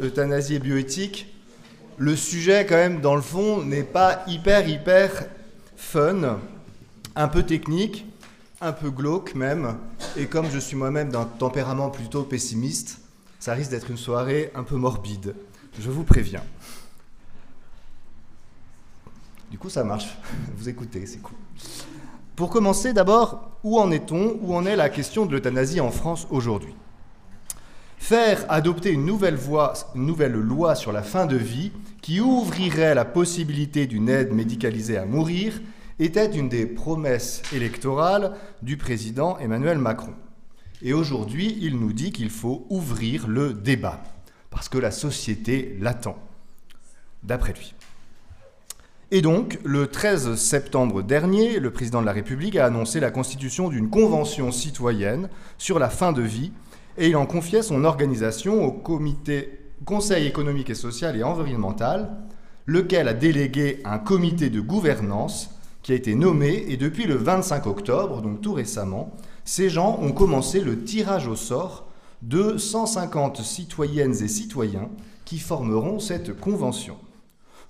euthanasie et bioéthique, le sujet, quand même, dans le fond, n'est pas hyper, hyper fun, un peu technique, un peu glauque même. Et comme je suis moi-même d'un tempérament plutôt pessimiste, ça risque d'être une soirée un peu morbide. Je vous préviens. Du coup, ça marche. Vous écoutez, c'est cool. Pour commencer, d'abord, où en est-on? Où en est la question de l'euthanasie en France aujourd'hui? Faire adopter une nouvelle, une nouvelle loi sur la fin de vie qui ouvrirait la possibilité d'une aide médicalisée à mourir était une des promesses électorales du président Emmanuel Macron. Et aujourd'hui, il nous dit qu'il faut ouvrir le débat, parce que la société l'attend, d'après lui. Et donc, le 13 septembre dernier, le président de la République a annoncé la constitution d'une convention citoyenne sur la fin de vie, et il en confiait son organisation au comité Conseil économique et social et environnemental, lequel a délégué un comité de gouvernance qui a été nommé, et depuis le 25 octobre, donc tout récemment, ces gens ont commencé le tirage au sort de 150 citoyennes et citoyens qui formeront cette convention.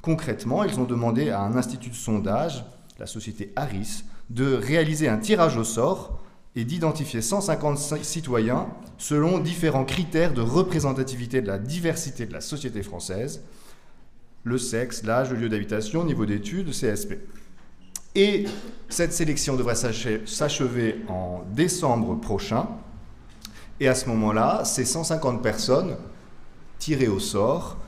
Concrètement, ils ont demandé à un institut de sondage, la société Harris, de réaliser un tirage au sort et d'identifier 150 citoyens selon différents critères de représentativité de la diversité de la société française, le sexe, l'âge, le lieu d'habitation, niveau d'études, CSP. Et cette sélection devrait s'achever en décembre prochain. Et à ce moment-là, ces 150 personnes tirées au sort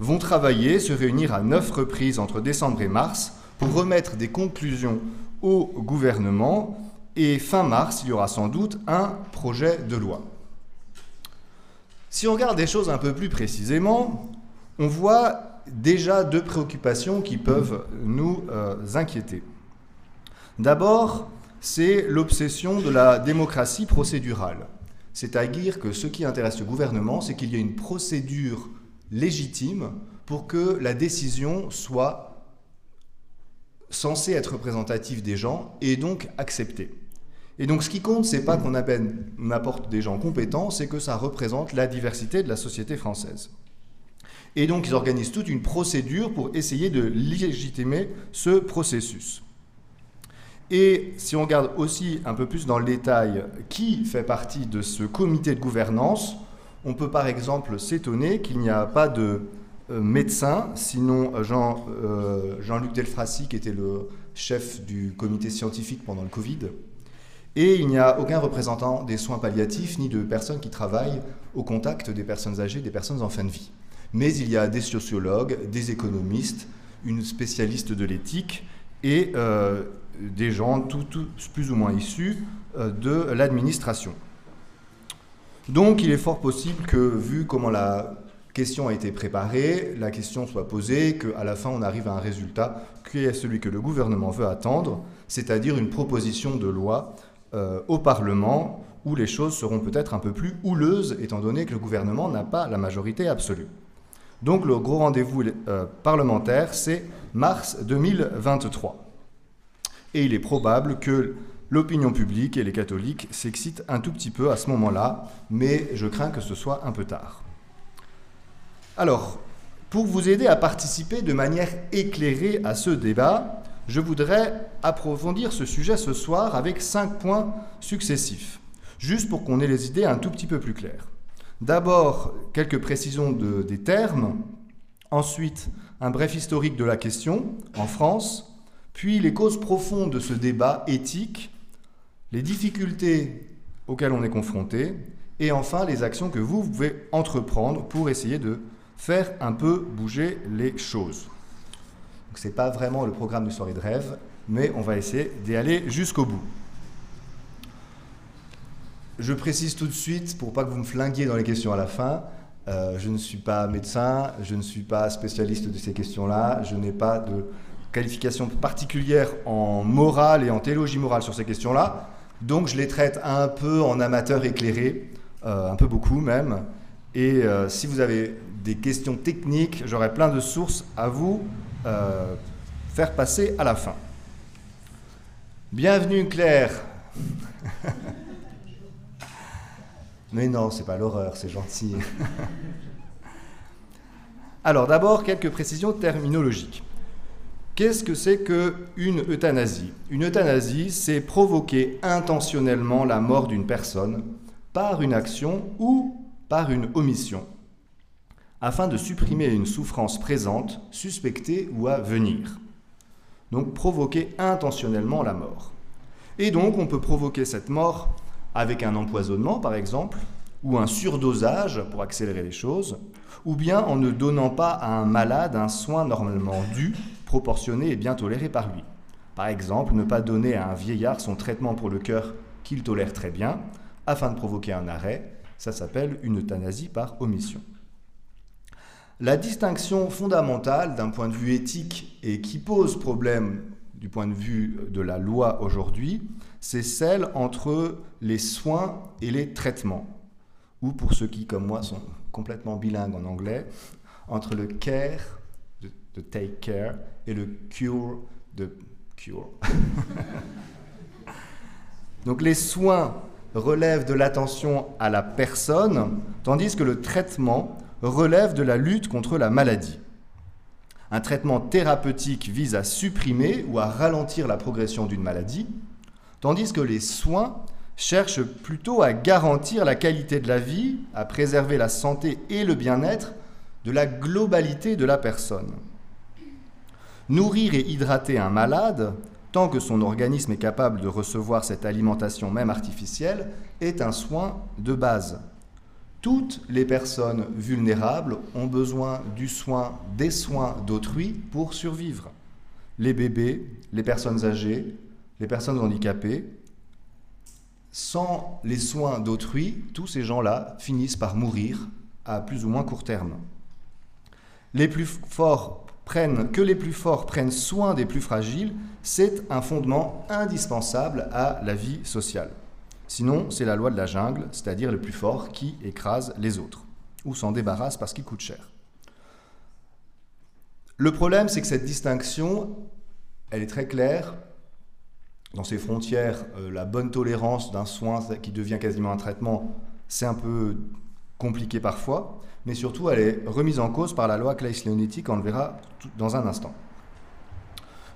vont travailler, se réunir à neuf reprises entre décembre et mars pour remettre des conclusions au gouvernement. Et fin mars, il y aura sans doute un projet de loi. Si on regarde des choses un peu plus précisément, on voit déjà deux préoccupations qui peuvent nous euh, inquiéter. D'abord, c'est l'obsession de la démocratie procédurale. C'est-à-dire que ce qui intéresse le gouvernement, c'est qu'il y ait une procédure légitime pour que la décision soit censée être représentative des gens et donc acceptée. Et donc ce qui compte, c'est pas qu'on apporte des gens compétents, c'est que ça représente la diversité de la société française. Et donc ils organisent toute une procédure pour essayer de légitimer ce processus. Et si on regarde aussi un peu plus dans le détail qui fait partie de ce comité de gouvernance, on peut par exemple s'étonner qu'il n'y a pas de euh, médecin, sinon euh, Jean, euh, Jean-Luc Delfrassi, qui était le chef du comité scientifique pendant le Covid. Et il n'y a aucun représentant des soins palliatifs ni de personnes qui travaillent au contact des personnes âgées, des personnes en fin de vie. Mais il y a des sociologues, des économistes, une spécialiste de l'éthique et des gens tous plus ou moins issus euh, de l'administration. Donc il est fort possible que, vu comment la question a été préparée, la question soit posée, qu'à la fin on arrive à un résultat qui est celui que le gouvernement veut attendre, c'est-à-dire une proposition de loi euh, au Parlement où les choses seront peut-être un peu plus houleuses, étant donné que le gouvernement n'a pas la majorité absolue. Donc le gros rendez-vous euh, parlementaire, c'est mars 2023 et il est probable que l'opinion publique et les catholiques s'excitent un tout petit peu à ce moment-là, mais je crains que ce soit un peu tard. Alors, pour vous aider à participer de manière éclairée à ce débat, je voudrais approfondir ce sujet ce soir avec cinq points successifs, juste pour qu'on ait les idées un tout petit peu plus claires. D'abord, quelques précisions des termes, ensuite un bref historique de la question en France, puis les causes profondes de ce débat éthique, les difficultés auxquelles on est confronté, et enfin les actions que vous, pouvez entreprendre pour essayer de faire un peu bouger les choses. Ce n'est pas vraiment le programme de soirée de rêve, mais on va essayer d'y aller jusqu'au bout. Je précise tout de suite, pour pas que vous me flinguiez dans les questions à la fin, euh, je ne suis pas médecin, je ne suis pas spécialiste de ces questions-là, je n'ai pas de qualification particulière en morale et en théologie morale sur ces questions-là. Donc je les traite un peu en amateur éclairé, euh, un peu beaucoup même. Et euh, si vous avez des questions techniques, j'aurai plein de sources à vous euh, faire passer à la fin. Bienvenue Claire. Mais non, c'est pas l'horreur, c'est gentil. Alors d'abord, quelques précisions terminologiques. Qu'est-ce que c'est qu'une euthanasie? Une euthanasie, c'est provoquer intentionnellement la mort d'une personne par une action ou par une omission, afin de supprimer une souffrance présente, suspectée ou à venir. Donc provoquer intentionnellement la mort. Et donc on peut provoquer cette mort avec un empoisonnement par exemple, ou un surdosage pour accélérer les choses, ou bien en ne donnant pas à un malade un soin normalement dû, proportionné et bien toléré par lui. Par exemple, ne pas donner à un vieillard son traitement pour le cœur qu'il tolère très bien, afin de provoquer un arrêt, ça s'appelle une euthanasie par omission. La distinction fondamentale d'un point de vue éthique et qui pose problème du point de vue de la loi aujourd'hui, c'est celle entre les soins et les traitements. Ou pour ceux qui, comme moi, sont complètement bilingues en anglais, entre le care, de, take care, et le cure, de cure. Donc les soins relèvent de l'attention à la personne, tandis que le traitement relève de la lutte contre la maladie. Un traitement thérapeutique vise à supprimer ou à ralentir la progression d'une maladie, tandis que les soins cherchent plutôt à garantir la qualité de la vie, à préserver la santé et le bien-être de la globalité de la personne. Nourrir et hydrater un malade, tant que son organisme est capable de recevoir cette alimentation même artificielle, est un soin de base. Toutes les personnes vulnérables ont besoin du soin, des soins d'autrui pour survivre. Les bébés, les personnes âgées, les personnes handicapées. Sans les soins d'autrui, tous ces gens-là finissent par mourir à plus ou moins court terme. Que les plus forts prennent soin des plus fragiles, c'est un fondement indispensable à la vie sociale. Sinon, c'est la loi de la jungle, c'est-à-dire le plus fort qui écrase les autres, ou s'en débarrasse parce qu'il coûte cher. Le problème, c'est que cette distinction, elle est très claire. Dans ses frontières, euh, la bonne tolérance d'un soin qui devient quasiment un traitement, c'est un peu compliqué parfois, mais surtout, elle est remise en cause par la loi Claes-Leonetti, on le verra dans un instant.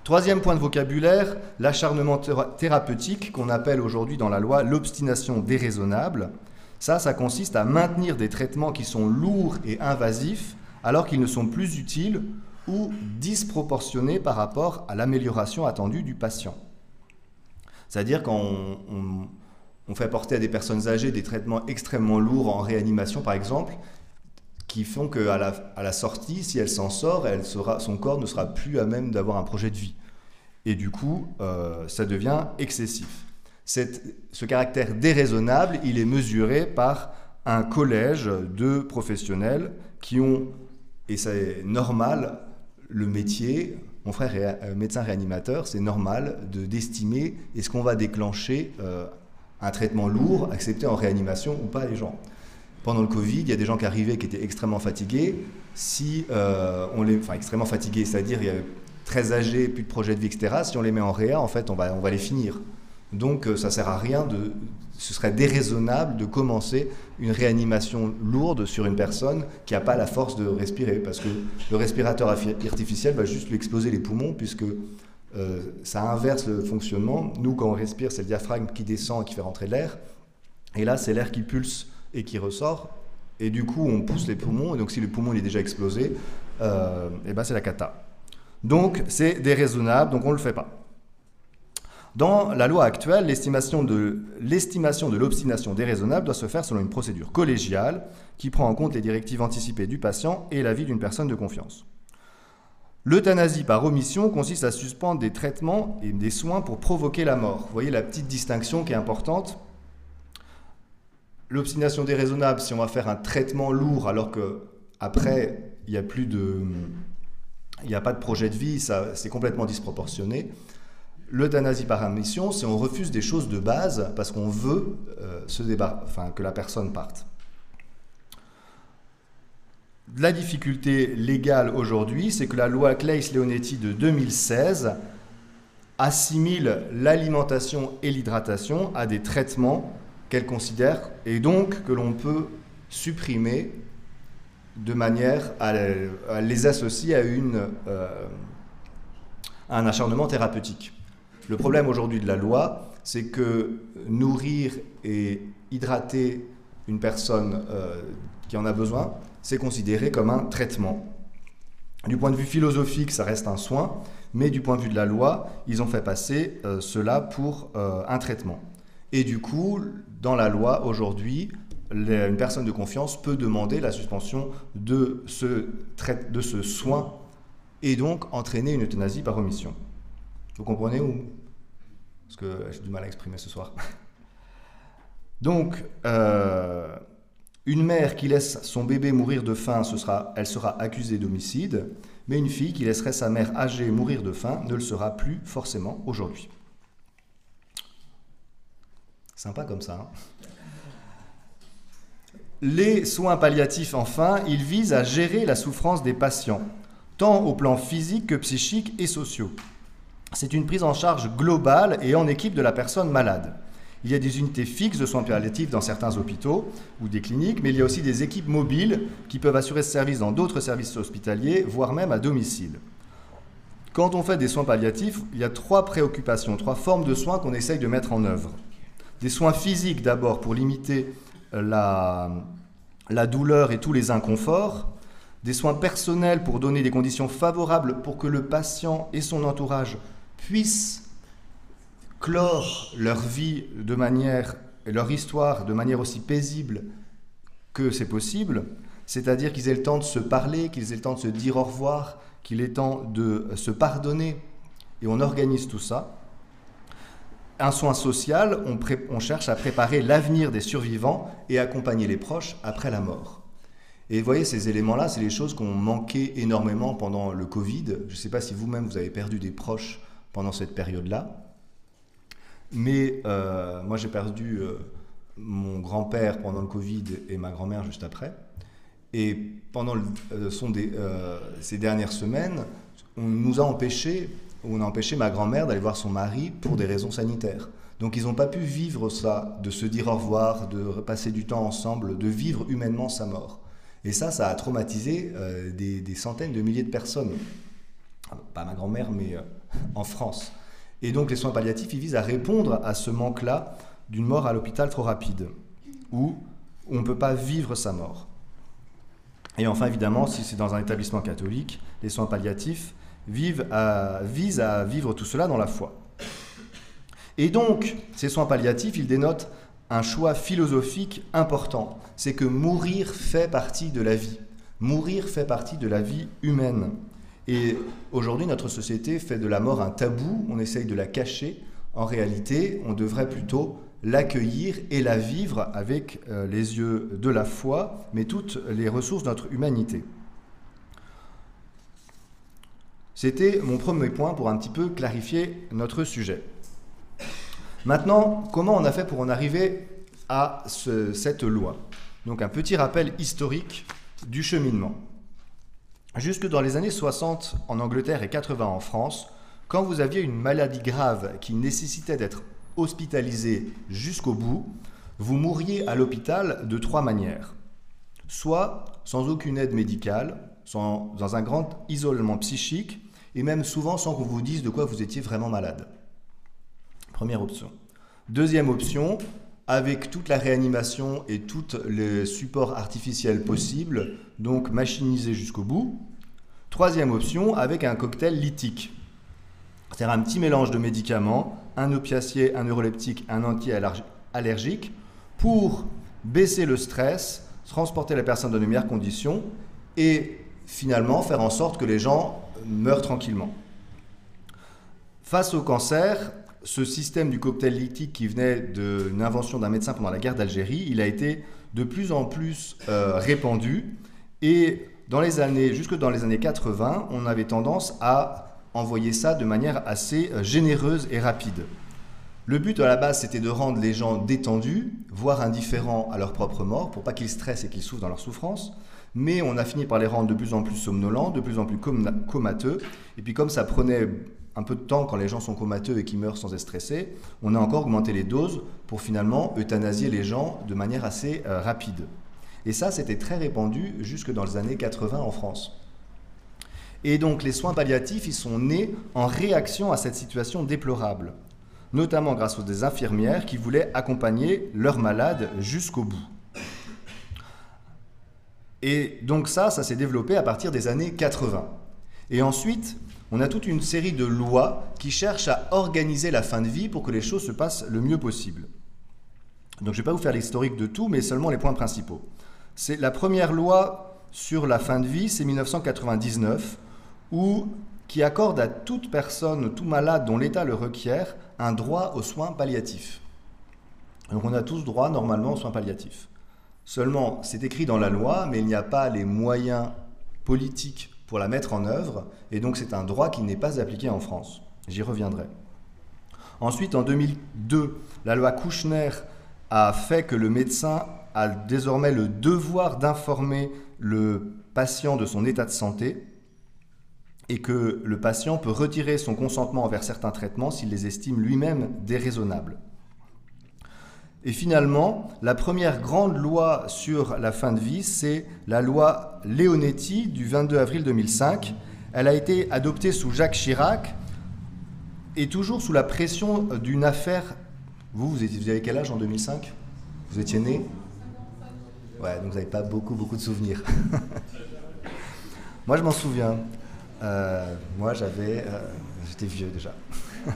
Troisième point de vocabulaire, l'acharnement thérapeutique qu'on appelle aujourd'hui dans la loi l'obstination déraisonnable. Ça, ça consiste à maintenir des traitements qui sont lourds et invasifs alors qu'ils ne sont plus utiles ou disproportionnés par rapport à l'amélioration attendue du patient. C'est-à-dire quand on, fait porter à des personnes âgées des traitements extrêmement lourds en réanimation, par exemple, qui font qu'à la, à la sortie, si elle s'en sort, son corps ne sera plus à même d'avoir un projet de vie. Et du coup, euh, ça devient excessif. ce caractère déraisonnable, il est mesuré par un collège de professionnels qui ont, et c'est normal, le métier, mon frère est euh, médecin réanimateur, c'est normal de d'estimer est-ce qu'on va déclencher euh, un traitement lourd accepté en réanimation ou pas les gens pendant le Covid, il y a des gens qui arrivaient qui étaient extrêmement fatigués. Si euh, on les, enfin extrêmement fatigués, c'est-à-dire très âgés, plus de projet de vie, etc. Si on les met en réa, en fait, on va, on va les finir. Donc, euh, ça sert à rien de, ce serait déraisonnable de commencer une réanimation lourde sur une personne qui n'a pas la force de respirer, parce que le respirateur artificiel va juste lui exploser les poumons, puisque euh, ça inverse le fonctionnement. Nous, quand on respire, c'est le diaphragme qui descend et qui fait rentrer l'air, et là, c'est l'air qui pulse et qui ressort. Et du coup, on pousse les poumons. Et donc, si le poumon est déjà explosé, et euh, eh ben c'est la cata. Donc, c'est déraisonnable, donc on ne le fait pas. Dans la loi actuelle, l'estimation de l'obstination déraisonnable doit se faire selon une procédure collégiale qui prend en compte les directives anticipées du patient et l'avis d'une personne de confiance. L'euthanasie par omission consiste à suspendre des traitements et des soins pour provoquer la mort. Vous voyez la petite distinction qui est importante L'obstination déraisonnable, si on va faire un traitement lourd alors que après il n'y a plus de, il a pas de projet de vie, ça c'est complètement disproportionné. L'euthanasie par admission, c'est on refuse des choses de base parce qu'on veut euh, que la personne parte. La difficulté légale aujourd'hui, c'est que la loi Claes-Leonetti de 2016 assimile l'alimentation et l'hydratation à des traitements qu'elle considère et donc que l'on peut supprimer de manière à, les associer à, une, à un acharnement thérapeutique. Le problème aujourd'hui de la loi, c'est que nourrir et hydrater une personne qui en a besoin, c'est considéré comme un traitement. Du point de vue philosophique, ça reste un soin, mais du point de vue de la loi, ils ont fait passer euh, cela pour euh, un traitement. Et du coup, dans la loi, aujourd'hui, une personne de confiance peut demander la suspension de ce, soin et donc entraîner une euthanasie par omission. Vous comprenez ou? Parce que j'ai du mal à exprimer ce soir. Donc, euh, une mère qui laisse son bébé mourir de faim, elle sera accusée d'homicide, mais une fille qui laisserait sa mère âgée mourir de faim ne le sera plus forcément aujourd'hui. Sympa comme ça. Hein Les soins palliatifs, enfin, ils visent à gérer la souffrance des patients, tant au plan physique que psychique et sociaux. C'est une prise en charge globale et en équipe de la personne malade. Il y a des unités fixes de soins palliatifs dans certains hôpitaux ou des cliniques, mais il y a aussi des équipes mobiles qui peuvent assurer ce service dans d'autres services hospitaliers, voire même à domicile. Quand on fait des soins palliatifs, il y a trois préoccupations, trois formes de soins qu'on essaye de mettre en œuvre. Des soins physiques d'abord pour limiter la, la douleur et tous les inconforts, des soins personnels pour donner des conditions favorables pour que le patient et son entourage puissent clore leur vie de manière, leur histoire de manière aussi paisible que c'est possible, c'est-à-dire qu'ils aient le temps de se parler, qu'ils aient le temps de se dire au revoir, qu'il le temps de se pardonner, et on organise tout ça. Un soin social, on, cherche à préparer l'avenir des survivants et accompagner les proches après la mort. Et vous voyez, ces éléments-là, c'est les choses qu'on manquait énormément pendant le Covid. Je ne sais pas si vous-même, vous avez perdu des proches pendant cette période-là. Mais euh, moi, j'ai perdu euh, mon grand-père pendant le Covid et ma grand-mère juste après. Et pendant euh, ces dernières semaines, on nous a on a empêché ma grand-mère d'aller voir son mari pour des raisons sanitaires. Donc ils n'ont pas pu vivre ça, de se dire au revoir, de passer du temps ensemble, de vivre humainement sa mort. Et ça, ça a traumatisé des, des, centaines de milliers de personnes. Pas ma grand-mère, mais en France. Et donc les soins palliatifs, ils visent à répondre à ce manque-là d'une mort à l'hôpital trop rapide, où on ne peut pas vivre sa mort. Et enfin, évidemment, si c'est dans un établissement catholique, les soins palliatifs visent à vivre tout cela dans la foi. Et donc, ces soins palliatifs, ils dénotent un choix philosophique important. C'est que mourir fait partie de la vie. Mourir fait partie de la vie humaine. Et aujourd'hui, notre société fait de la mort un tabou, on essaye de la cacher. En réalité, on devrait plutôt l'accueillir et la vivre avec euh, les yeux de la foi, mais toutes les ressources de notre humanité. C'était mon premier point pour un petit peu clarifier notre sujet. Maintenant, comment on a fait pour en arriver à cette loi? Donc un petit rappel historique du cheminement. Jusque dans les années 60 en Angleterre et 80 en France, quand vous aviez une maladie grave qui nécessitait d'être hospitalisé jusqu'au bout, vous mourriez à l'hôpital de trois manières. Soit sans aucune aide médicale, dans un grand isolement psychique, et même souvent sans qu'on vous dise de quoi vous étiez vraiment malade. Première option. Deuxième option, avec toute la réanimation et tous les supports artificiels possibles, donc machinisé jusqu'au bout. Troisième option, avec un cocktail lithique, c'est-à-dire un petit mélange de médicaments, un opiacé, un neuroleptique, un anti-allergique, pour baisser le stress, transporter la personne dans de meilleures conditions et finalement faire en sorte que les gens meurent tranquillement. Face au cancer, ce système du cocktail lithique qui venait d'une invention d'un médecin pendant la guerre d'Algérie, il a été de plus en plus euh, répandu et dans les années, jusque dans les années 80, on avait tendance à envoyer ça de manière assez euh, généreuse et rapide. Le but à la base, c'était de rendre les gens détendus, voire indifférents à leur propre mort, pour pas qu'ils stressent et qu'ils souffrent dans leur souffrance. Mais on a fini par les rendre de plus en plus somnolents, de plus en plus comateux. Et puis comme ça prenait un peu de temps quand les gens sont comateux et qui meurent sans être stressés, on a encore augmenté les doses pour finalement euthanasier les gens de manière assez euh, rapide. Et ça, c'était très répandu jusque dans les années 80 en France. Et donc les soins palliatifs, ils sont nés en réaction à cette situation déplorable, notamment grâce aux infirmières qui voulaient accompagner leurs malades jusqu'au bout. Et donc ça, ça s'est développé à partir des années 80. Et ensuite, on a toute une série de lois qui cherchent à organiser la fin de vie pour que les choses se passent le mieux possible. Donc je ne vais pas vous faire l'historique de tout, mais seulement les points principaux. C'est la première loi sur la fin de vie, c'est 1999, où, qui accorde à toute personne, tout malade dont l'état le requiert, un droit aux soins palliatifs. Donc on a tous droit normalement aux soins palliatifs. Seulement, c'est écrit dans la loi, mais il n'y a pas les moyens politiques pour la mettre en œuvre, et donc c'est un droit qui n'est pas appliqué en France. J'y reviendrai. Ensuite, en 2002, la loi Kouchner a fait que le médecin a désormais le devoir d'informer le patient de son état de santé et que le patient peut retirer son consentement envers certains traitements s'il les estime lui-même déraisonnables. Et finalement, la première grande loi sur la fin de vie, c'est la loi Leonetti du 22 avril 2005. Elle a été adoptée sous Jacques Chirac et toujours sous la pression d'une affaire. Vous, vous, vous avez quel âge en 2005 Vous étiez né? Ouais, donc vous n'avez pas beaucoup, beaucoup de souvenirs. Moi, je m'en souviens. Euh, moi, j'avais. Euh, j'étais vieux déjà.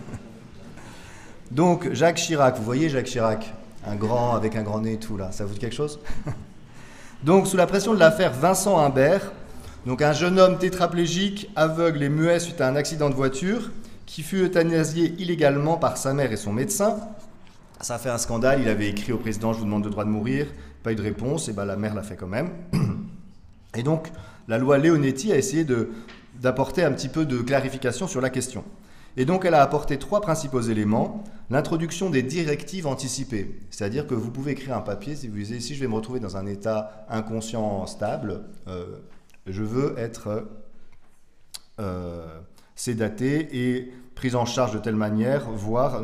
donc, Jacques Chirac, vous voyez Jacques Chirac? Un grand avec un grand nez et tout là. Ça vous dit quelque chose? Donc sous la pression de l'affaire Vincent Imbert, donc un jeune homme tétraplégique, aveugle et muet suite à un accident de voiture, qui fut euthanasié illégalement par sa mère et son médecin. Ça a fait un scandale, il avait écrit au président je vous demande le droit de mourir, pas eu de réponse, et ben la mère l'a fait quand même. Et donc la loi Leonetti a essayé d'apporter un petit peu de clarification sur la question. Et donc elle a apporté trois principaux éléments. L'introduction des directives anticipées, c'est-à-dire que vous pouvez écrire un papier si vous disiez si je vais me retrouver dans un état inconscient stable, euh, je veux être euh, sédaté et pris en charge de telle manière, voire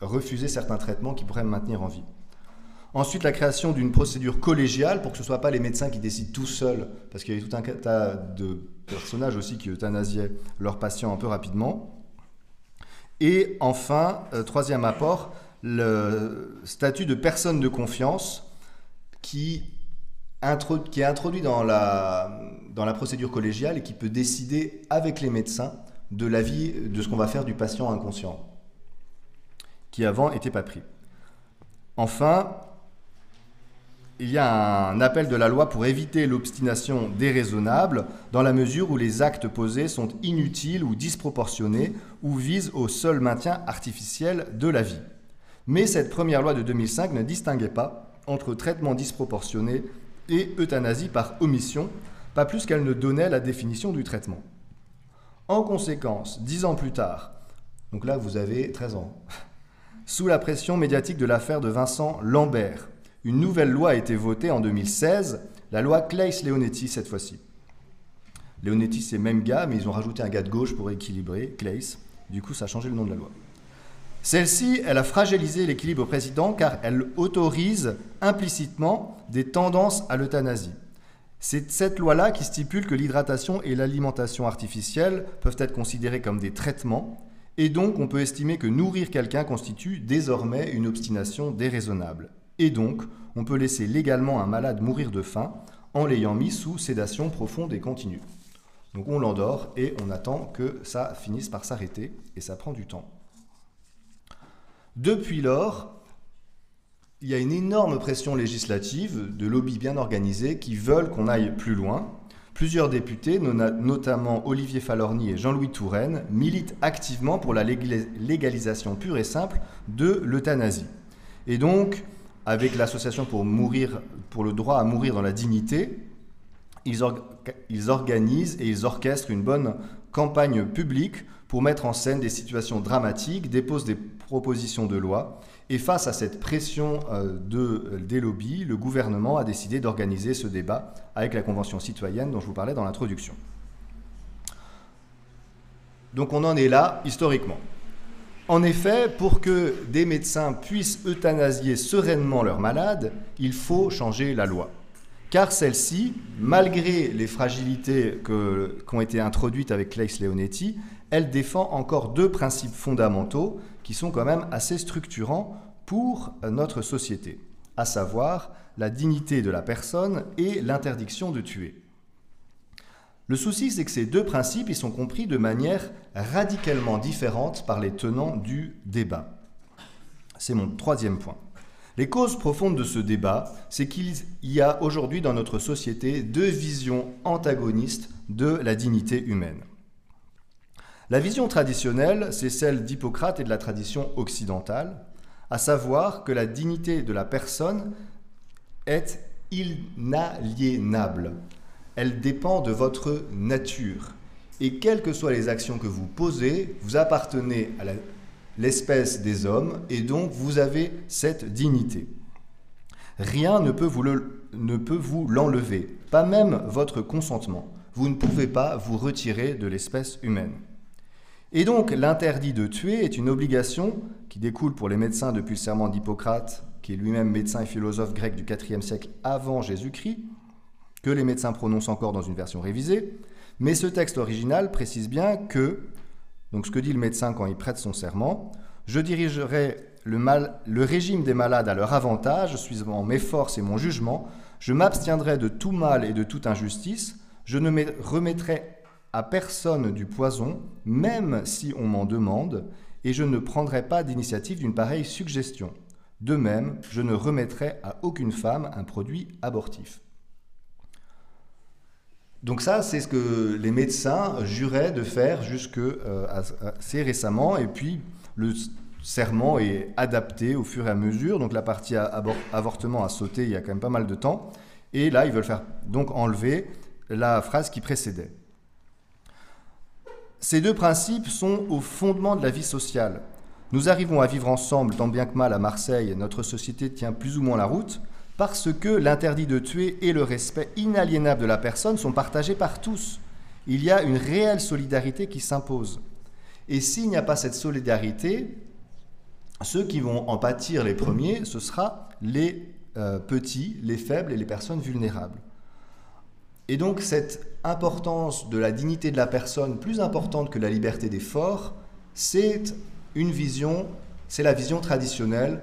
refuser certains traitements qui pourraient me maintenir en vie. Ensuite, la création d'une procédure collégiale pour que ce ne soit pas les médecins qui décident tout seuls, parce qu'il y avait tout un tas de personnages aussi qui euthanasiaient leurs patients un peu rapidement. Et enfin, euh, troisième apport, le statut de personne de confiance qui, est introduit dans la, dans la procédure collégiale et qui peut décider avec les médecins de l'avis de ce qu'on va faire du patient inconscient, qui avant n'était pas pris. Enfin, il y a un appel de la loi pour éviter l'obstination déraisonnable dans la mesure où les actes posés sont inutiles ou disproportionnés ou visent au seul maintien artificiel de la vie. Mais cette première loi de 2005 ne distinguait pas entre traitement disproportionné et euthanasie par omission, pas plus qu'elle ne donnait la définition du traitement. En conséquence, dix ans plus tard, donc là vous avez 13 ans, sous la pression médiatique de l'affaire de Vincent Lambert, une nouvelle loi a été votée en 2016, la loi Claes-Leonetti cette fois-ci. Leonetti, c'est même gars, mais ils ont rajouté un gars de gauche pour équilibrer, Claes. Du coup, ça a changé le nom de la loi. Celle-ci, elle a fragilisé l'équilibre président car elle autorise implicitement des tendances à l'euthanasie. C'est cette loi-là qui stipule que l'hydratation et l'alimentation artificielle peuvent être considérées comme des traitements, et donc on peut estimer que nourrir quelqu'un constitue désormais une obstination déraisonnable. Et donc, on peut laisser légalement un malade mourir de faim en l'ayant mis sous sédation profonde et continue. Donc on l'endort et on attend que ça finisse par s'arrêter et ça prend du temps. Depuis lors, il y a une énorme pression législative de lobbies bien organisés qui veulent qu'on aille plus loin. Plusieurs députés, notamment Olivier Falorni et Jean-Louis Touraine, militent activement pour la légalisation pure et simple de l'euthanasie. Et donc, avec l'association pour mourir, pour le droit à mourir dans la dignité, ils, organisent et ils orchestrent une bonne campagne publique pour mettre en scène des situations dramatiques, déposent des propositions de loi. Et face à cette pression euh, de, des lobbies, le gouvernement a décidé d'organiser ce débat avec la Convention citoyenne dont je vous parlais dans l'introduction. Donc on en est là historiquement. En effet, pour que des médecins puissent euthanasier sereinement leurs malades, il faut changer la loi. car celle-ci, malgré les fragilités qui ont été introduites avec Claes Leonetti, elle défend encore deux principes fondamentaux qui sont quand même assez structurants pour notre société, à savoir la dignité de la personne et l'interdiction de tuer. Le souci, c'est que ces deux principes ils sont compris de manière radicalement différente par les tenants du débat. C'est mon troisième point. Les causes profondes de ce débat, c'est qu'il y a aujourd'hui dans notre société deux visions antagonistes de la dignité humaine. La vision traditionnelle, c'est celle d'Hippocrate et de la tradition occidentale, à savoir que la dignité de la personne est inaliénable. Elle dépend de votre nature. Et quelles que soient les actions que vous posez, vous appartenez à l'espèce des hommes, et donc vous avez cette dignité. Rien ne peut vous, ne peut vous l'enlever, pas même votre consentement. Vous ne pouvez pas vous retirer de l'espèce humaine. Et donc l'interdit de tuer est une obligation qui découle pour les médecins depuis le serment d'Hippocrate, qui est lui-même médecin et philosophe grec du IVe siècle avant Jésus-Christ, que les médecins prononcent encore dans une version révisée. Mais ce texte original précise bien que donc ce que dit le médecin quand il prête son serment, je dirigerai le, régime des malades à leur avantage, suivant mes forces et mon jugement, je m'abstiendrai de tout mal et de toute injustice, je ne remettrai à personne du poison, même si on m'en demande, et je ne prendrai pas d'initiative d'une pareille suggestion. De même, je ne remettrai à aucune femme un produit abortif. Donc ça, c'est ce que les médecins juraient de faire jusque euh, assez récemment. Et puis, le serment est adapté au fur et à mesure. Donc la partie avortement a sauté il y a quand même pas mal de temps. Et là, ils veulent faire donc enlever la phrase qui précédait. Ces deux principes sont au fondement de la vie sociale. Nous arrivons à vivre ensemble, tant bien que mal, à Marseille. Notre société tient plus ou moins la route parce que l'interdit de tuer et le respect inaliénable de la personne sont partagés par tous. Il y a une réelle solidarité qui s'impose. Et s'il n'y a pas cette solidarité, ceux qui vont en pâtir les premiers, ce sera les euh, petits, les faibles et les personnes vulnérables. Et donc cette importance de la dignité de la personne, plus importante que la liberté des forts, c'est une vision, c'est la vision traditionnelle,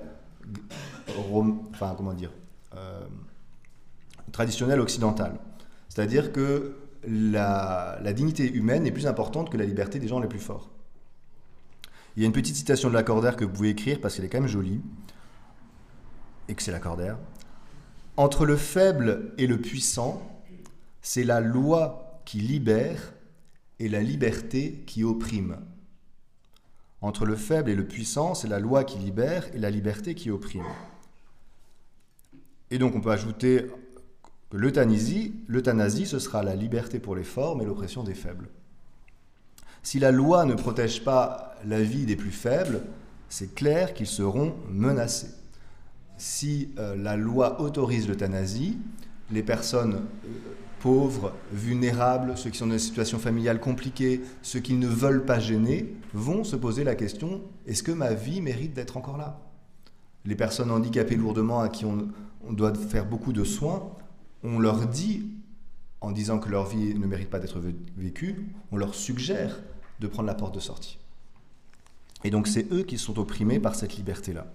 enfin comment dire, traditionnelle occidentale. C'est-à-dire que la, dignité humaine est plus importante que la liberté des gens les plus forts. Il y a une petite citation de Lacordaire que vous pouvez écrire parce qu'elle est quand même jolie, et que c'est Lacordaire. Entre le faible et le puissant, c'est la loi qui libère et la liberté qui opprime. Entre le faible et le puissant, c'est la loi qui libère et la liberté qui opprime. Et donc on peut ajouter que l'euthanasie, l'euthanasie, ce sera la liberté pour les forts, mais l'oppression des faibles. Si la loi ne protège pas la vie des plus faibles, c'est clair qu'ils seront menacés. Si euh, la loi autorise l'euthanasie, les personnes euh, pauvres, vulnérables, ceux qui sont dans une situation familiale compliquée, ceux qui ne veulent pas gêner, vont se poser la question, est-ce que ma vie mérite d'être encore là? Les personnes handicapées lourdement à qui on, on doit faire beaucoup de soins, on leur dit, en disant que leur vie ne mérite pas d'être vécue, on leur suggère de prendre la porte de sortie. Et donc c'est eux qui sont opprimés par cette liberté-là.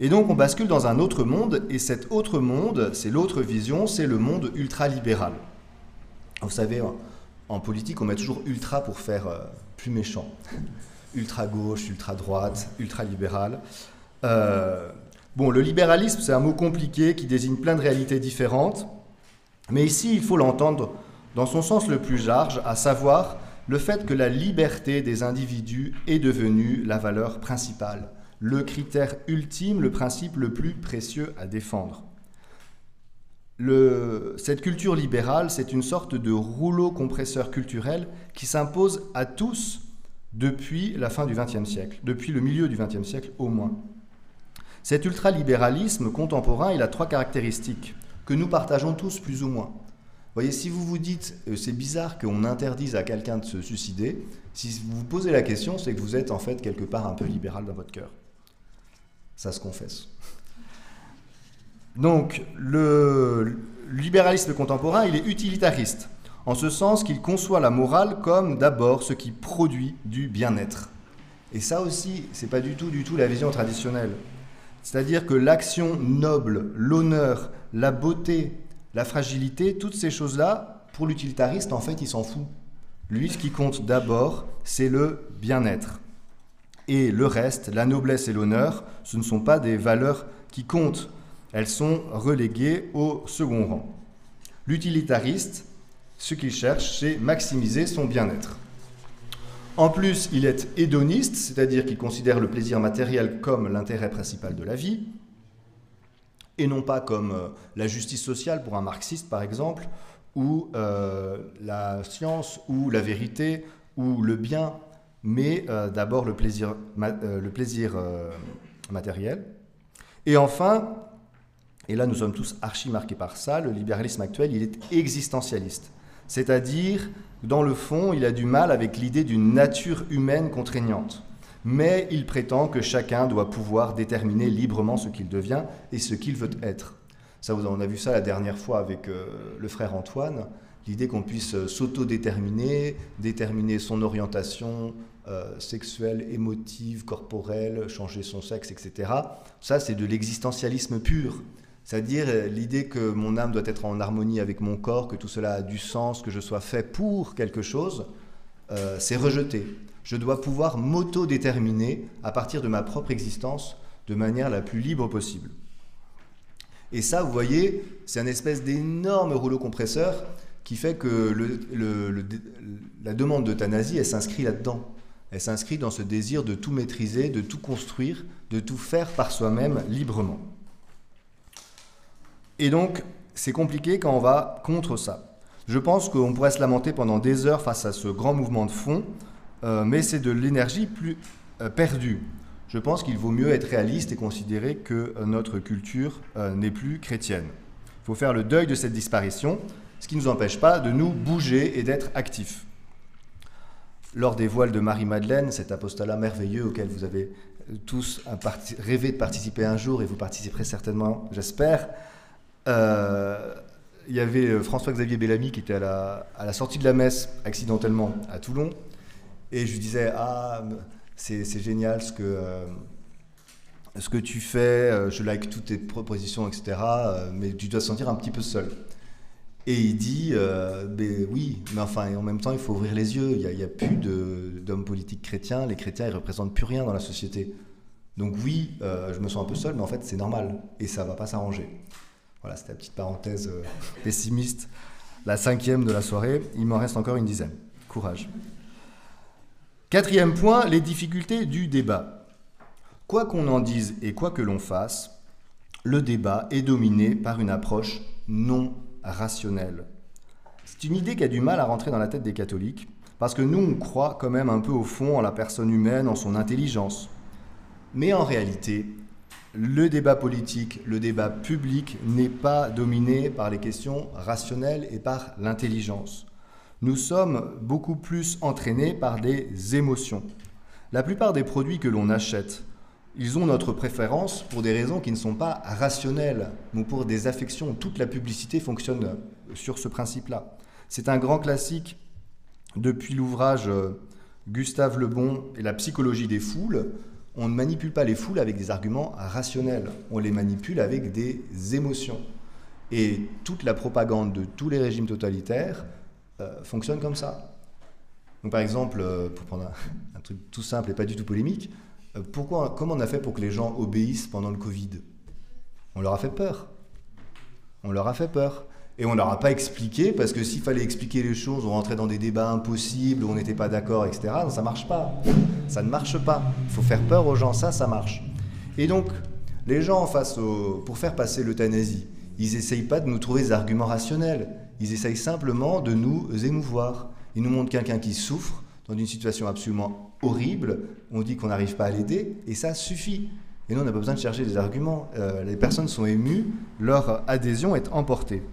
Et donc on bascule dans un autre monde, et cet autre monde, c'est l'autre vision, c'est le monde ultralibéral. Vous savez, en politique, on met toujours ultra pour faire euh, plus méchant. ultra gauche, ultra droite, ultra libéral. Euh, Bon, le libéralisme, c'est un mot compliqué qui désigne plein de réalités différentes, mais ici, il faut l'entendre dans son sens le plus large, à savoir le fait que la liberté des individus est devenue la valeur principale, le critère ultime, le principe le plus précieux à défendre. cette culture libérale, c'est une sorte de rouleau compresseur culturel qui s'impose à tous depuis la fin du XXe siècle, depuis le milieu du XXe siècle au moins. Cet ultralibéralisme contemporain, il a trois caractéristiques que nous partageons tous plus ou moins. Voyez, si vous vous dites euh, c'est bizarre qu'on interdise à quelqu'un de se suicider, si vous vous posez la question, c'est que vous êtes en fait quelque part un peu libéral dans votre cœur. Ça se confesse. Donc, le libéralisme contemporain, il est utilitariste, en ce sens qu'il conçoit la morale comme d'abord ce qui produit du bien-être. Et ça aussi, c'est pas du tout, du tout la vision traditionnelle. C'est-à-dire que l'action noble, l'honneur, la beauté, la fragilité, toutes ces choses-là, pour l'utilitariste, en fait, il s'en fout. Lui, ce qui compte d'abord, c'est le bien-être. Et le reste, la noblesse et l'honneur, ce ne sont pas des valeurs qui comptent. Elles sont reléguées au second rang. L'utilitariste, ce qu'il cherche, c'est maximiser son bien-être. En plus, il est hédoniste, c'est-à-dire qu'il considère le plaisir matériel comme l'intérêt principal de la vie, et non pas comme euh, la justice sociale pour un marxiste, par exemple, ou euh, la science, ou la vérité, ou le bien, mais euh, d'abord le plaisir, matériel. Et enfin, et là nous sommes tous archi marqués par ça, le libéralisme actuel, il est existentialiste. C'est-à-dire, dans le fond, il a du mal avec l'idée d'une nature humaine contraignante. Mais il prétend que chacun doit pouvoir déterminer librement ce qu'il devient et ce qu'il veut être. Ça, on a vu ça la dernière fois avec euh, le frère Antoine, l'idée qu'on puisse euh, s'autodéterminer, déterminer son orientation euh, sexuelle, émotive, corporelle, changer son sexe, etc. Ça, c'est de l'existentialisme pur. C'est-à-dire euh, l'idée que mon âme doit être en harmonie avec mon corps, que tout cela a du sens, que je sois fait pour quelque chose, euh, c'est rejeté. Je dois pouvoir m'auto-déterminer à partir de ma propre existence de manière la plus libre possible. Et ça, vous voyez, c'est un espèce d'énorme rouleau compresseur qui fait que la demande d'euthanasie, elle s'inscrit là-dedans. Elle s'inscrit dans ce désir de tout maîtriser, de tout construire, de tout faire par soi-même librement. Et donc, c'est compliqué quand on va contre ça. Je pense qu'on pourrait se lamenter pendant des heures face à ce grand mouvement de fond, euh, mais c'est de l'énergie plus euh, perdue. Je pense qu'il vaut mieux être réaliste et considérer que euh, notre culture n'est plus chrétienne. Il faut faire le deuil de cette disparition, ce qui ne nous empêche pas de nous bouger et d'être actifs. Lors des voiles de Marie-Madeleine, cet apostolat merveilleux auquel vous avez tous rêvé de participer un jour, et vous participerez certainement, j'espère, il y avait euh, François-Xavier Bellamy qui était à la, sortie de la messe accidentellement à Toulon. Et je lui disais Ah, c'est génial ce que, euh, ce que tu fais, je like toutes tes propositions, etc. mais tu dois te sentir un petit peu seul. Et il dit ben Oui, mais enfin, en même temps, il faut ouvrir les yeux. Il n'y a, plus d'hommes politiques chrétiens. Les chrétiens, ils représentent plus rien dans la société. Donc, oui, je me sens un peu seul, mais en fait, c'est normal. Et ça va pas s'arranger. Voilà, c'était la petite parenthèse euh, pessimiste. La cinquième de la soirée, il m'en reste encore une dizaine. Courage. Quatrième point, les difficultés du débat. Quoi qu'on en dise et quoi que l'on fasse, le débat est dominé par une approche non rationnelle. C'est une idée qui a du mal à rentrer dans la tête des catholiques, parce que nous, on croit quand même un peu au fond en la personne humaine, en son intelligence. Mais en réalité, le débat politique, le débat public n'est pas dominé par les questions rationnelles et par l'intelligence. Nous sommes beaucoup plus entraînés par des émotions. La plupart des produits que l'on achète, ils ont notre préférence pour des raisons qui ne sont pas rationnelles, ou pour des affections. Toute la publicité fonctionne sur ce principe-là. C'est un grand classique depuis l'ouvrage euh, Gustave Le Bon et la psychologie des foules, on ne manipule pas les foules avec des arguments rationnels, on les manipule avec des émotions. Et toute la propagande de tous les régimes totalitaires euh, fonctionne comme ça. Donc par exemple, euh, pour prendre un, truc tout simple et pas du tout polémique, euh, pourquoi, comment on a fait pour que les gens obéissent pendant le Covid? On leur a fait peur. On leur a fait peur. Et on leur a pas expliqué, parce que s'il fallait expliquer les choses, on rentrait dans des débats impossibles, on n'était pas d'accord, etc. Ça ça marche pas. Ça ne marche pas. Il faut faire peur aux gens, ça, ça marche. Et donc, les gens, face au, pour faire passer l'euthanasie, ils n'essayent pas de nous trouver des arguments rationnels. Ils essayent simplement de nous émouvoir. Ils nous montrent quelqu'un qui souffre dans une situation absolument horrible. On dit qu'on n'arrive pas à l'aider, et ça suffit. Et nous, on n'a pas besoin de chercher des arguments. Euh, les personnes sont émues, leur adhésion est emportée.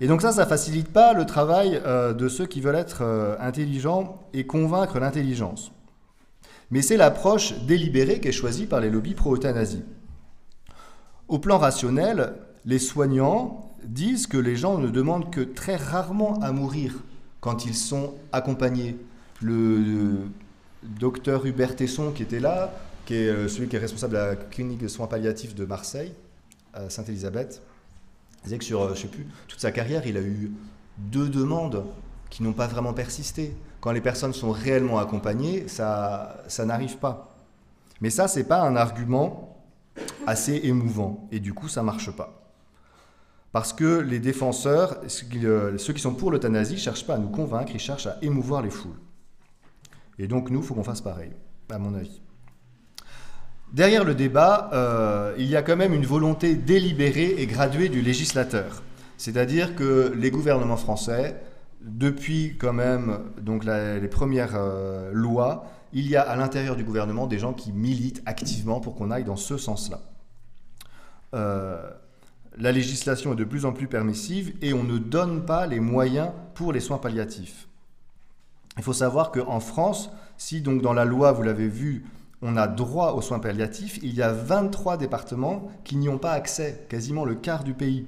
Et donc ça, ça facilite pas le travail euh, de ceux qui veulent être euh, intelligents et convaincre l'intelligence. Mais c'est l'approche délibérée qui est choisie par les lobbies pro-euthanasie. Au plan rationnel, les soignants disent que les gens ne demandent que très rarement à mourir quand ils sont accompagnés. Le, docteur Hubert Tesson, qui était là, qui est euh, celui qui est responsable de la clinique de soins palliatifs de Marseille, à Sainte-Élisabeth, que sur, euh, toute sa carrière, il a eu deux demandes qui n'ont pas vraiment persisté. Quand les personnes sont réellement accompagnées, ça, ça n'arrive pas. Mais ça, c'est pas un argument assez émouvant, et du coup, ça marche pas. Parce que les défenseurs, euh, ceux qui sont pour l'euthanasie, ne cherchent pas à nous convaincre, ils cherchent à émouvoir les foules. Et donc nous, il faut qu'on fasse pareil, à mon avis. Derrière le débat, euh, il y a quand même une volonté délibérée et graduée du législateur. C'est-à-dire que les gouvernements français, depuis quand même donc les premières euh, lois, il y a à l'intérieur du gouvernement des gens qui militent activement pour qu'on aille dans ce sens-là. Euh, la législation est de plus en plus permissive et on ne donne pas les moyens pour les soins palliatifs. Il faut savoir qu'en France, si donc dans la loi, vous l'avez vu, on a droit aux soins palliatifs, il y a 23 départements qui n'y ont pas accès, quasiment le quart du pays.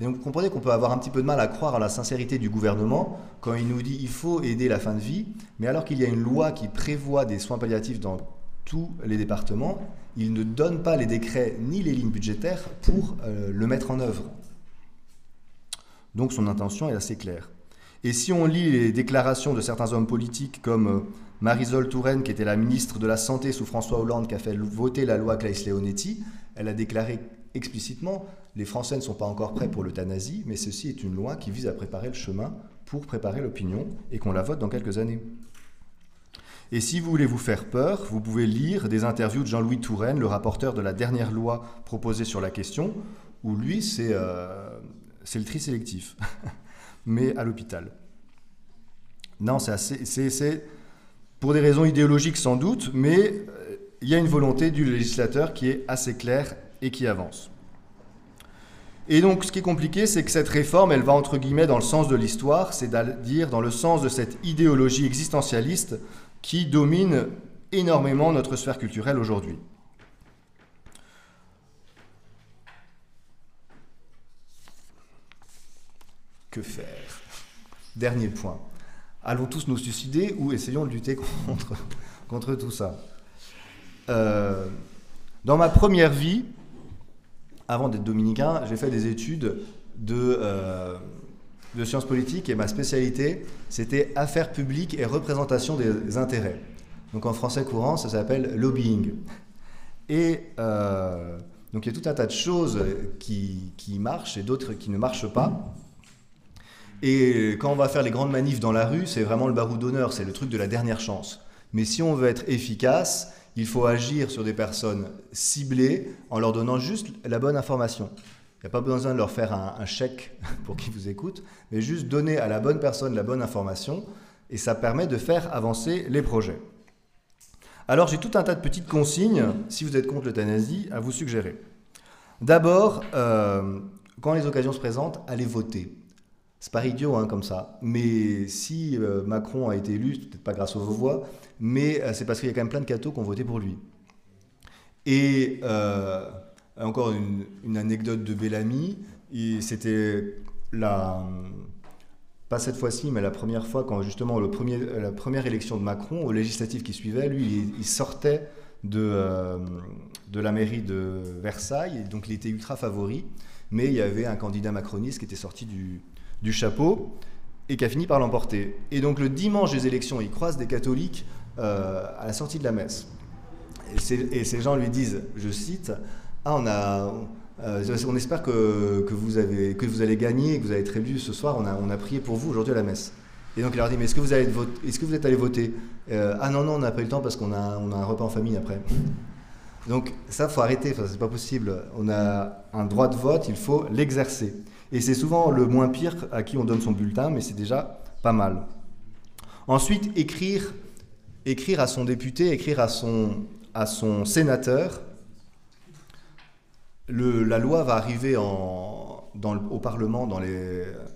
Et donc vous comprenez qu'on peut avoir un petit peu de mal à croire à la sincérité du gouvernement quand il nous dit il faut aider la fin de vie, mais alors qu'il y a une loi qui prévoit des soins palliatifs dans tous les départements, il ne donne pas les décrets ni les lignes budgétaires pour euh, le mettre en œuvre. Donc son intention est assez claire. Et si on lit les déclarations de certains hommes politiques comme euh, Marisol Touraine, qui était la ministre de la Santé sous François Hollande, qui a fait voter la loi Claes-Leonetti, elle a déclaré explicitement les Français ne sont pas encore prêts pour l'euthanasie, mais ceci est une loi qui vise à préparer le chemin pour préparer l'opinion et qu'on la vote dans quelques années. Et si vous voulez vous faire peur, vous pouvez lire des interviews de Jean-Louis Touraine, le rapporteur de la dernière loi proposée sur la question, où lui, c'est euh, le tri sélectif. mais à l'hôpital. Non, c'est pour des raisons idéologiques sans doute, mais euh, il y a une volonté du législateur qui est assez claire et qui avance. Et donc, ce qui est compliqué, c'est que cette réforme, elle va entre guillemets dans le sens de l'histoire, c'est-à-dire dans le sens de cette idéologie existentialiste qui domine énormément notre sphère culturelle aujourd'hui. que faire? Dernier point. Allons tous nous suicider ou essayons de lutter contre, contre tout ça euh, Dans ma première vie, avant d'être dominicain, j'ai fait des études de, euh, de sciences politiques et ma spécialité, c'était affaires publiques et représentation des intérêts. Donc en français courant, ça s'appelle lobbying. Et euh, donc il y a tout un tas de choses qui, qui marchent et d'autres qui ne marchent pas. Et quand on va faire les grandes manifs dans la rue, c'est vraiment le barou d'honneur, c'est le truc de la dernière chance. Mais si on veut être efficace, il faut agir sur des personnes ciblées en leur donnant juste la bonne information. Il n'y a pas besoin de leur faire un, chèque pour qu'ils vous écoutent, mais juste donner à la bonne personne la bonne information, et ça permet de faire avancer les projets. Alors j'ai tout un tas de petites consignes, si vous êtes contre l'euthanasie, à vous suggérer. D'abord, euh, quand les occasions se présentent, allez voter. C'est pas idiot hein, comme ça. Mais si euh, Macron a été élu, peut-être pas grâce aux voix, mais euh, c'est parce qu'il y a quand même plein de cathos qui ont voté pour lui. Et euh, encore une, anecdote de Bellamy, c'était la pas cette fois-ci, mais la première fois quand justement le premier, la première élection de Macron, au législatif qui suivait, lui, il, sortait de, de la mairie de Versailles, donc il était ultra favori, mais il y avait un candidat macroniste qui était sorti du, du chapeau et qui a fini par l'emporter. Et donc le dimanche des élections, il croise des catholiques euh, à la sortie de la messe. Et, ces gens lui disent, je cite, Ah, on, a, euh, on espère que, que, vous avez, que vous allez gagner, que vous allez être élu ce soir, on a, on a prié pour vous aujourd'hui à la messe. Et donc il leur dit, mais est-ce que vous, allez êtes allé voter? Euh, Ah non, non, on n'a pas eu le temps parce qu'on a, on a un repas en famille après. Donc ça, faut arrêter, enfin, c'est pas possible. On a un droit de vote, il faut l'exercer. Et c'est souvent le moins pire à qui on donne son bulletin, mais c'est déjà pas mal. Ensuite, écrire, écrire à son député, écrire à son, à son sénateur. La loi va arriver au Parlement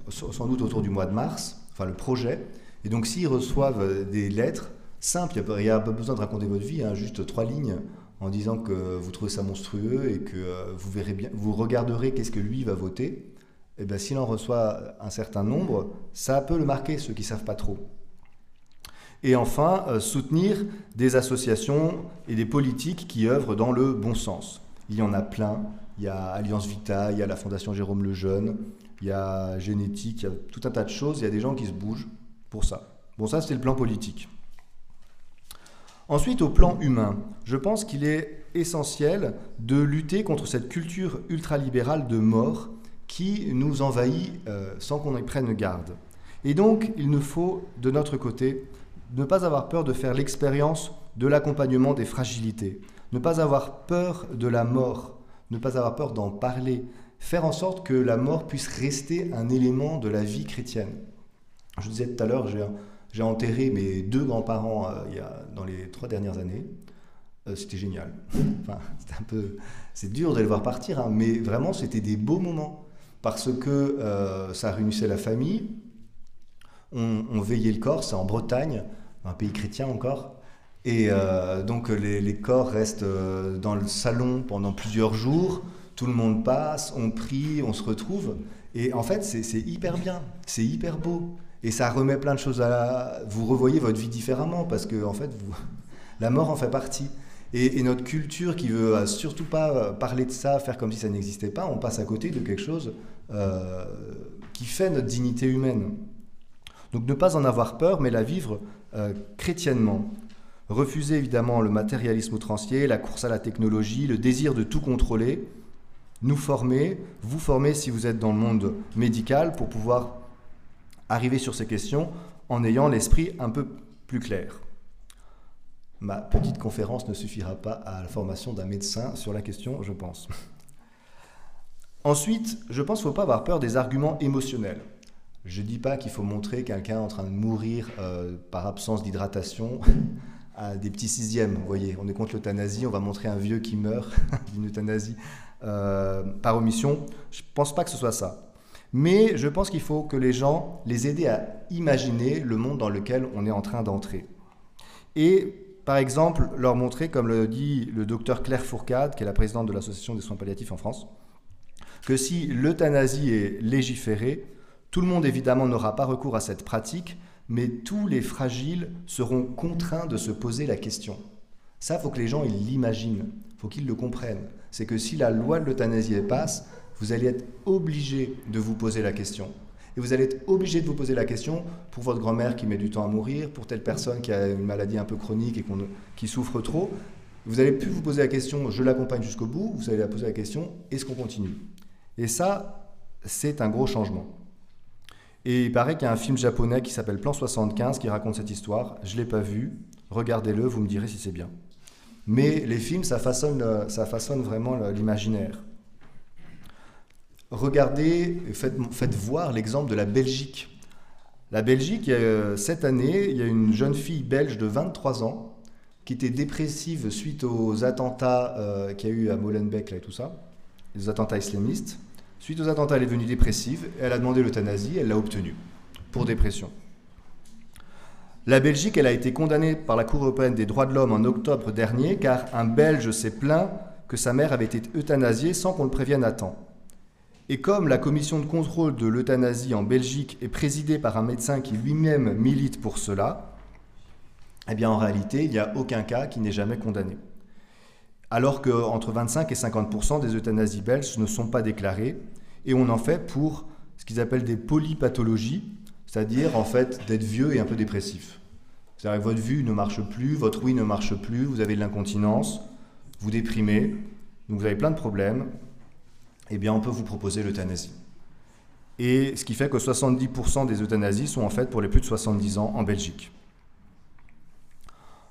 sans doute autour du mois de mars, enfin le projet. Et donc s'ils reçoivent des lettres simples, il n'y a, pas besoin de raconter votre vie, hein, juste trois lignes en disant que vous trouvez ça monstrueux et que euh, vous verrez bien, vous regarderez qu'est-ce que lui va voter, eh s'il en reçoit un certain nombre, ça peut le marquer, ceux qui ne savent pas trop. Et enfin, euh, soutenir des associations et des politiques qui œuvrent dans le bon sens. Il y en a plein. Il y a Alliance Vita, il y a la Fondation Jérôme Lejeune, il y a Génétique, il y a tout un tas de choses. Il y a des gens qui se bougent pour ça. Bon, ça, c'est le plan politique. Ensuite, au plan humain, je pense qu'il est essentiel de lutter contre cette culture ultralibérale de mort qui nous envahit euh, sans qu'on y prenne garde. Et donc, il nous faut, de notre côté, ne pas avoir peur de faire l'expérience de l'accompagnement des fragilités, ne pas avoir peur de la mort, ne pas avoir peur d'en parler, faire en sorte que la mort puisse rester un élément de la vie chrétienne. Je disais tout à l'heure, j'ai enterré mes deux grands-parents euh, il y a, dans les trois dernières années. Euh, c'était génial. Enfin, c'est dur de les voir partir, hein, mais vraiment, c'était des beaux moments parce que euh, ça réunissait la famille. On, veillait le corps, c'est en Bretagne, un pays chrétien encore. Et donc les, corps restent dans le salon pendant plusieurs jours. Tout le monde passe, on prie, on se retrouve. Et en fait, c'est hyper bien, c'est hyper beau. Et ça remet plein de choses à... Vous revoyez votre vie différemment parce que, en fait, la mort en fait partie. Et, notre culture qui veut euh, surtout pas euh, parler de ça, faire comme si ça n'existait pas, on passe à côté de quelque chose euh, qui fait notre dignité humaine. Donc ne pas en avoir peur, mais la vivre chrétiennement. Refuser évidemment le matérialisme outrancier, la course à la technologie, le désir de tout contrôler. Nous former, vous former si vous êtes dans le monde médical pour pouvoir arriver sur ces questions en ayant l'esprit un peu plus clair. Ma petite conférence ne suffira pas à la formation d'un médecin sur la question, je pense. Ensuite, je pense qu'il ne faut pas avoir peur des arguments émotionnels. Je ne dis pas qu'il faut montrer quelqu'un en train de mourir euh, par absence d'hydratation à des petits sixièmes. Vous voyez, on est contre l'euthanasie, on va montrer un vieux qui meurt d'une euthanasie euh, par omission. Je ne pense pas que ce soit ça. Mais je pense qu'il faut que les gens les aider à imaginer le monde dans lequel on est en train d'entrer. Et par exemple, leur montrer, comme le dit le docteur Claire Fourcade, qui est la présidente de l'Association des soins palliatifs en France, que si l'euthanasie est légiférée, tout le monde évidemment n'aura pas recours à cette pratique, mais tous les fragiles seront contraints de se poser la question. Ça, faut que les gens l'imaginent, il faut qu'ils le comprennent. C'est que si la loi de l'euthanasie passe, vous allez être obligé de vous poser la question. Et vous allez être obligé de vous poser la question pour votre grand-mère qui met du temps à mourir, pour telle personne qui a une maladie un peu chronique et qui souffre trop. Vous allez plus vous poser la question, je l'accompagne jusqu'au bout, vous allez la poser la question, est-ce qu'on continue? Et ça, c'est un gros changement. Et il paraît qu'il y a un film japonais qui s'appelle Plan 75 qui raconte cette histoire. Je ne l'ai pas vu, regardez-le, vous me direz si c'est bien. Mais les films, ça façonne, ça façonne vraiment l'imaginaire regardez, faites, voir l'exemple de la Belgique. La Belgique, cette année, il y a une jeune fille belge de 23 ans qui était dépressive suite aux attentats euh, qu'il y a eu à Molenbeek et tout ça, les attentats islamistes. Suite aux attentats, elle est devenue dépressive, elle a demandé l'euthanasie, elle l'a obtenue pour dépression. La Belgique, elle a été condamnée par la Cour européenne des droits de l'homme en octobre dernier car un Belge s'est plaint que sa mère avait été euthanasiée sans qu'on le prévienne à temps. Et comme la commission de contrôle de l'euthanasie en Belgique est présidée par un médecin qui lui-même milite pour cela, eh bien en réalité, il n'y a aucun cas qui n'est jamais condamné. Alors qu'entre 25 et 50% des euthanasies belges ne sont pas déclarées, et on en fait pour ce qu'ils appellent des polypathologies, c'est-à-dire en fait d'être vieux et un peu dépressif. C'est-à-dire votre vue ne marche plus, votre ouïe ne marche plus, vous avez de l'incontinence, vous déprimez, donc vous avez plein de problèmes, eh bien, on peut vous proposer l'euthanasie. Et ce qui fait que 70% des euthanasies sont en fait pour les plus de 70 ans en Belgique.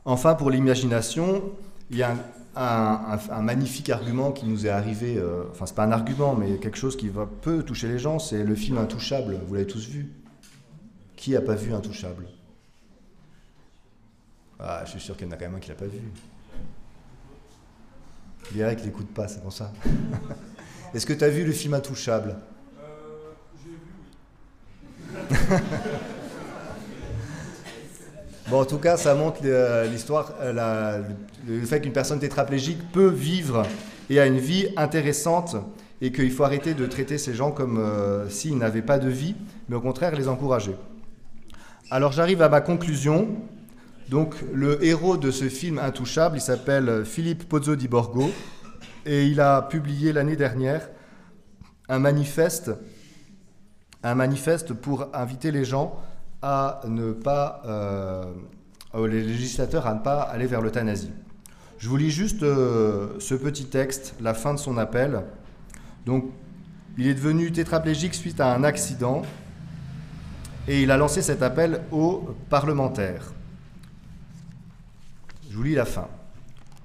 Enfin, pour l'imagination, il y a un, magnifique argument qui nous est arrivé, euh, enfin, c'est pas un argument, mais quelque chose qui va, peut toucher les gens, c'est le film Intouchable. Vous l'avez tous vu Qui n'a pas vu Intouchable? Ah, Je suis sûr qu'il y en a quand même un qui l'a pas vu. Eric n'écoute pas, c'est pour ça. Est-ce que tu as vu le film Intouchable? Euh, J'ai vu, Bon, en tout cas, ça montre l'histoire, le fait qu'une personne tétraplégique peut vivre et a une vie intéressante et qu'il faut arrêter de traiter ces gens comme s'ils n'avaient pas de vie, mais au contraire les encourager. Alors j'arrive à ma conclusion. Donc le héros de ce film intouchable, il s'appelle Philippe Pozzo di Borgo et il a publié l'année dernière un manifeste, un manifeste pour inviter les gens à ne pas, euh, les législateurs à ne pas aller vers l'euthanasie. Je vous lis juste euh, ce petit texte, la fin de son appel. Donc, il est devenu tétraplégique suite à un accident et il a lancé cet appel aux parlementaires. Je vous lis la fin.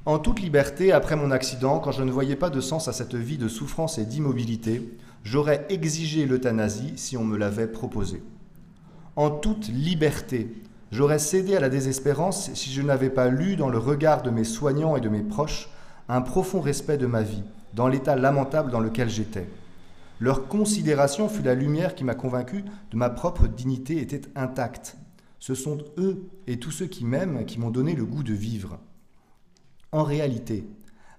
En toute liberté, après mon accident, quand je ne voyais pas de sens à cette vie de souffrance et d'immobilité, j'aurais exigé l'euthanasie si on me l'avait proposée. En toute liberté, j'aurais cédé à la désespérance si je n'avais pas lu dans le regard de mes soignants et de mes proches un profond respect de ma vie, dans l'état lamentable dans lequel j'étais. Leur considération fut la lumière qui m'a convaincu de ma propre dignité était intacte. Ce sont eux et tous ceux qui m'aiment qui m'ont donné le goût de vivre. En réalité,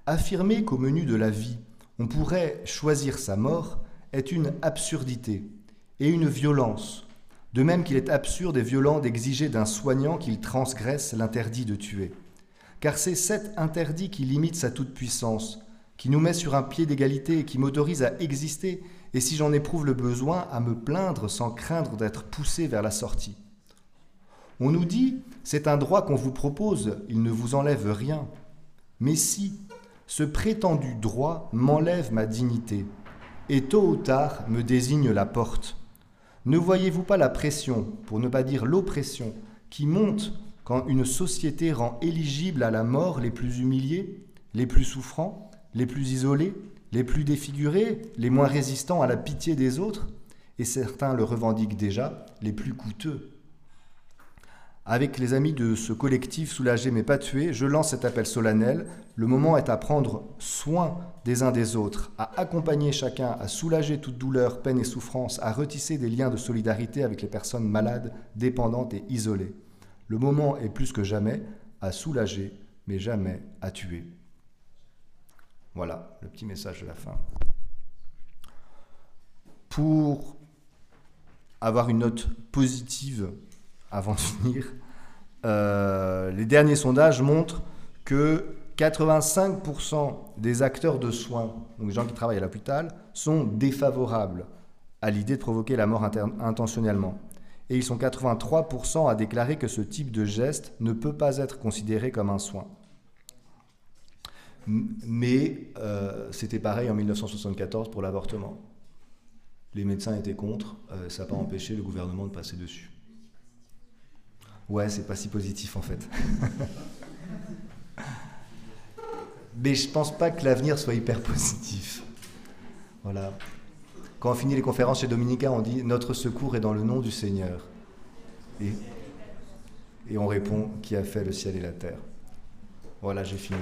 affirmer qu'au menu de la vie, on pourrait choisir sa mort est une absurdité et une violence, de même qu'il est absurde et violent d'exiger d'un soignant qu'il transgresse l'interdit de tuer. Car c'est cet interdit qui limite sa toute-puissance, qui nous met sur un pied d'égalité et qui m'autorise à exister, et si j'en éprouve le besoin, à me plaindre sans craindre d'être poussé vers la sortie. On nous dit, c'est un droit qu'on vous propose, il ne vous enlève rien. Mais si ce prétendu droit m'enlève ma dignité, et tôt ou tard me désigne la porte, ne voyez-vous pas la pression, pour ne pas dire l'oppression, qui monte quand une société rend éligible à la mort les plus humiliés, les plus souffrants les plus isolés, les plus défigurés, les moins résistants à la pitié des autres, et certains le revendiquent déjà, les plus coûteux. Avec les amis de ce collectif Soulager mais pas tuer, je lance cet appel solennel. Le moment est à prendre soin des uns des autres, à accompagner chacun, à soulager toute douleur, peine et souffrance, à retisser des liens de solidarité avec les personnes malades, dépendantes et isolées. Le moment est plus que jamais à soulager, mais jamais à tuer. Voilà le petit message de la fin. Pour avoir une note positive avant de finir, euh, les derniers sondages montrent que 85% des acteurs de soins, donc les gens qui travaillent à l'hôpital, sont défavorables à l'idée de provoquer la mort intentionnellement. Et ils sont 83% à déclarer que ce type de geste ne peut pas être considéré comme un soin. Mais euh, c'était pareil en 1974 pour l'avortement. Les médecins étaient contre, euh, ça n'a pas empêché le gouvernement de passer dessus. Ouais, c'est pas si positif en fait. Mais je pense pas que l'avenir soit hyper positif. Voilà. Quand on finit les conférences chez Dominica, on dit Notre secours est dans le nom du Seigneur. Et, et on répond Qui a fait le ciel et la terre. Voilà, j'ai fini.